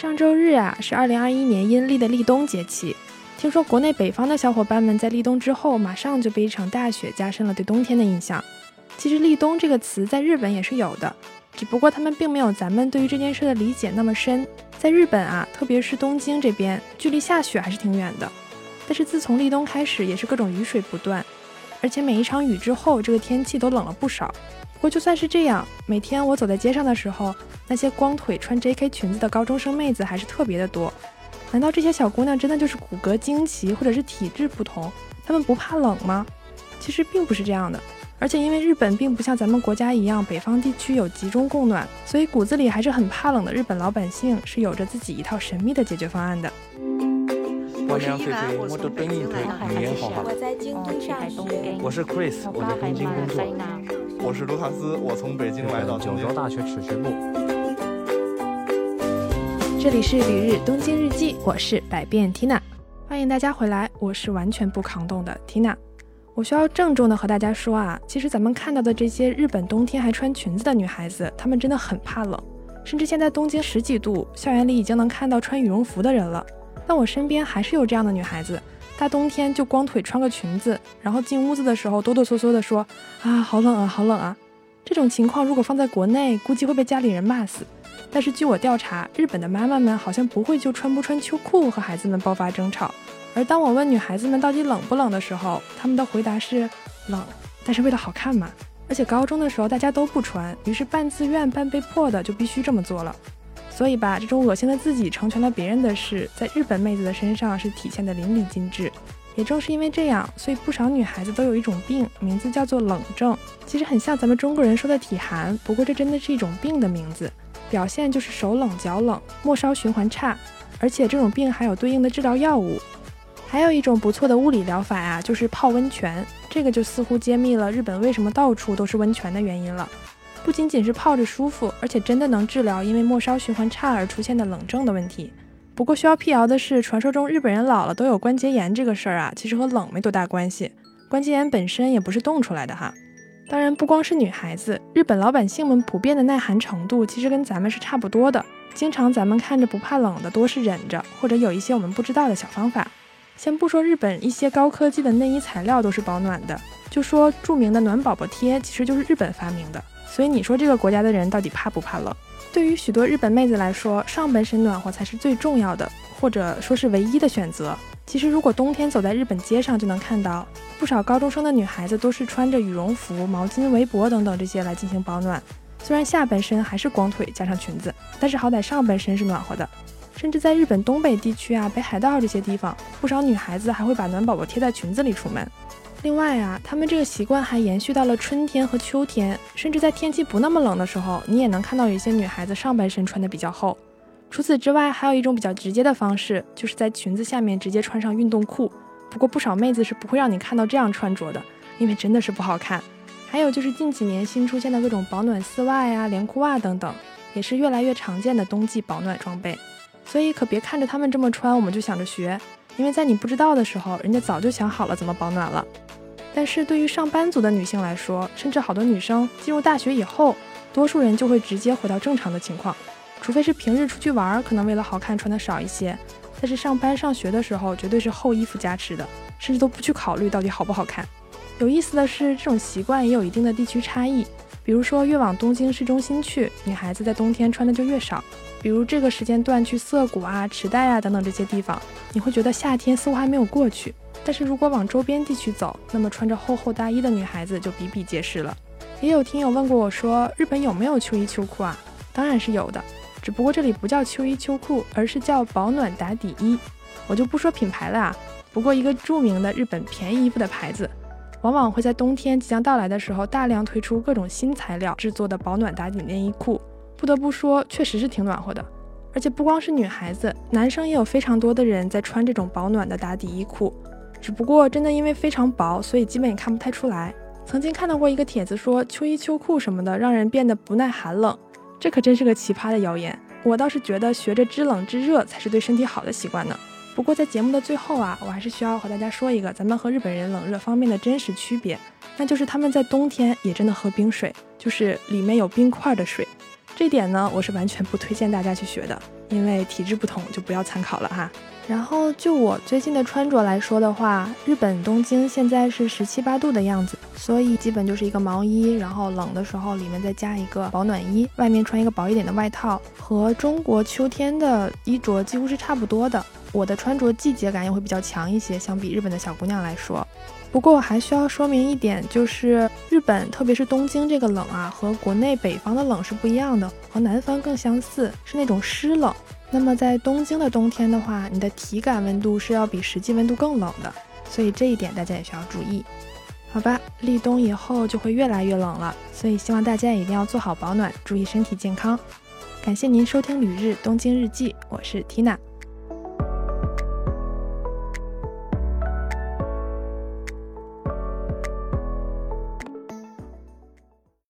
上周日啊，是二零二一年阴历的立冬节气。听说国内北方的小伙伴们在立冬之后，马上就被一场大雪加深了对冬天的印象。其实“立冬”这个词在日本也是有的，只不过他们并没有咱们对于这件事的理解那么深。在日本啊，特别是东京这边，距离下雪还是挺远的。但是自从立冬开始，也是各种雨水不断，而且每一场雨之后，这个天气都冷了不少。不过就算是这样，每天我走在街上的时候，那些光腿穿 JK 裙子的高中生妹子还是特别的多。难道这些小姑娘真的就是骨骼惊奇，或者是体质不同，她们不怕冷吗？其实并不是这样的。而且因为日本并不像咱们国家一样，北方地区有集中供暖，所以骨子里还是很怕冷的日本老百姓是有着自己一套神秘的解决方案的。我是伊娃，我从北京来的。我在京都上学。我是 Chris，我在东京工作。我是卢卡斯，我从北京来到九州大学齿学部。这里是旅日东京日记，我是百变 Tina，欢迎大家回来，我是完全不抗冻的 Tina。我需要郑重的和大家说啊，其实咱们看到的这些日本冬天还穿裙子的女孩子，她们真的很怕冷，甚至现在东京十几度，校园里已经能看到穿羽绒服的人了。但我身边还是有这样的女孩子，大冬天就光腿穿个裙子，然后进屋子的时候哆哆嗦嗦的说啊，好冷啊，好冷啊。这种情况如果放在国内，估计会被家里人骂死。但是据我调查，日本的妈妈们好像不会就穿不穿秋裤和孩子们爆发争吵。而当我问女孩子们到底冷不冷的时候，她们的回答是冷，但是为了好看嘛。而且高中的时候大家都不穿，于是半自愿半被迫的就必须这么做了。所以吧，这种恶心的自己成全了别人的事，在日本妹子的身上是体现的淋漓尽致。也正是因为这样，所以不少女孩子都有一种病，名字叫做冷症。其实很像咱们中国人说的体寒，不过这真的是一种病的名字，表现就是手冷脚冷，末梢循环差，而且这种病还有对应的治疗药物。还有一种不错的物理疗法呀，就是泡温泉，这个就似乎揭秘了日本为什么到处都是温泉的原因了。不仅仅是泡着舒服，而且真的能治疗因为末梢循环差而出现的冷症的问题。不过需要辟谣的是，传说中日本人老了都有关节炎这个事儿啊，其实和冷没多大关系。关节炎本身也不是冻出来的哈。当然，不光是女孩子，日本老百姓们普遍的耐寒程度其实跟咱们是差不多的。经常咱们看着不怕冷的，多是忍着，或者有一些我们不知道的小方法。先不说日本一些高科技的内衣材料都是保暖的，就说著名的暖宝宝贴其实就是日本发明的。所以你说这个国家的人到底怕不怕冷？对于许多日本妹子来说，上半身暖和才是最重要的，或者说是唯一的选择。其实如果冬天走在日本街上，就能看到不少高中生的女孩子都是穿着羽绒服、毛巾、围脖等等这些来进行保暖。虽然下半身还是光腿加上裙子，但是好歹上半身是暖和的。甚至在日本东北地区啊、北海道这些地方，不少女孩子还会把暖宝宝贴在裙子里出门。另外啊，他们这个习惯还延续到了春天和秋天，甚至在天气不那么冷的时候，你也能看到有一些女孩子上半身穿的比较厚。除此之外，还有一种比较直接的方式，就是在裙子下面直接穿上运动裤。不过不少妹子是不会让你看到这样穿着的，因为真的是不好看。还有就是近几年新出现的各种保暖丝袜呀、连裤袜等等，也是越来越常见的冬季保暖装备。所以可别看着他们这么穿，我们就想着学，因为在你不知道的时候，人家早就想好了怎么保暖了。但是对于上班族的女性来说，甚至好多女生进入大学以后，多数人就会直接回到正常的情况，除非是平日出去玩，可能为了好看穿的少一些。但是上班上学的时候，绝对是厚衣服加持的，甚至都不去考虑到底好不好看。有意思的是，这种习惯也有一定的地区差异。比如说，越往东京市中心去，女孩子在冬天穿的就越少。比如这个时间段去涩谷啊、池袋啊等等这些地方，你会觉得夏天似乎还没有过去。但是如果往周边地区走，那么穿着厚厚大衣的女孩子就比比皆是了。也有听友问过我说，日本有没有秋衣秋裤啊？当然是有的，只不过这里不叫秋衣秋裤，而是叫保暖打底衣。我就不说品牌了啊，不过一个著名的日本便宜衣服的牌子，往往会在冬天即将到来的时候，大量推出各种新材料制作的保暖打底内衣裤。不得不说，确实是挺暖和的。而且不光是女孩子，男生也有非常多的人在穿这种保暖的打底衣裤。只不过真的因为非常薄，所以基本也看不太出来。曾经看到过一个帖子说秋衣秋裤什么的让人变得不耐寒冷，这可真是个奇葩的谣言。我倒是觉得学着知冷知热才是对身体好的习惯呢。不过在节目的最后啊，我还是需要和大家说一个咱们和日本人冷热方面的真实区别，那就是他们在冬天也真的喝冰水，就是里面有冰块的水。这点呢，我是完全不推荐大家去学的，因为体质不同就不要参考了哈。然后就我最近的穿着来说的话，日本东京现在是十七八度的样子，所以基本就是一个毛衣，然后冷的时候里面再加一个保暖衣，外面穿一个薄一点的外套，和中国秋天的衣着几乎是差不多的。我的穿着季节感也会比较强一些，相比日本的小姑娘来说。不过我还需要说明一点，就是日本特别是东京这个冷啊，和国内北方的冷是不一样的，和南方更相似，是那种湿冷。那么在东京的冬天的话，你的体感温度是要比实际温度更冷的，所以这一点大家也需要注意，好吧？立冬以后就会越来越冷了，所以希望大家一定要做好保暖，注意身体健康。感谢您收听《旅日东京日记》，我是缇娜。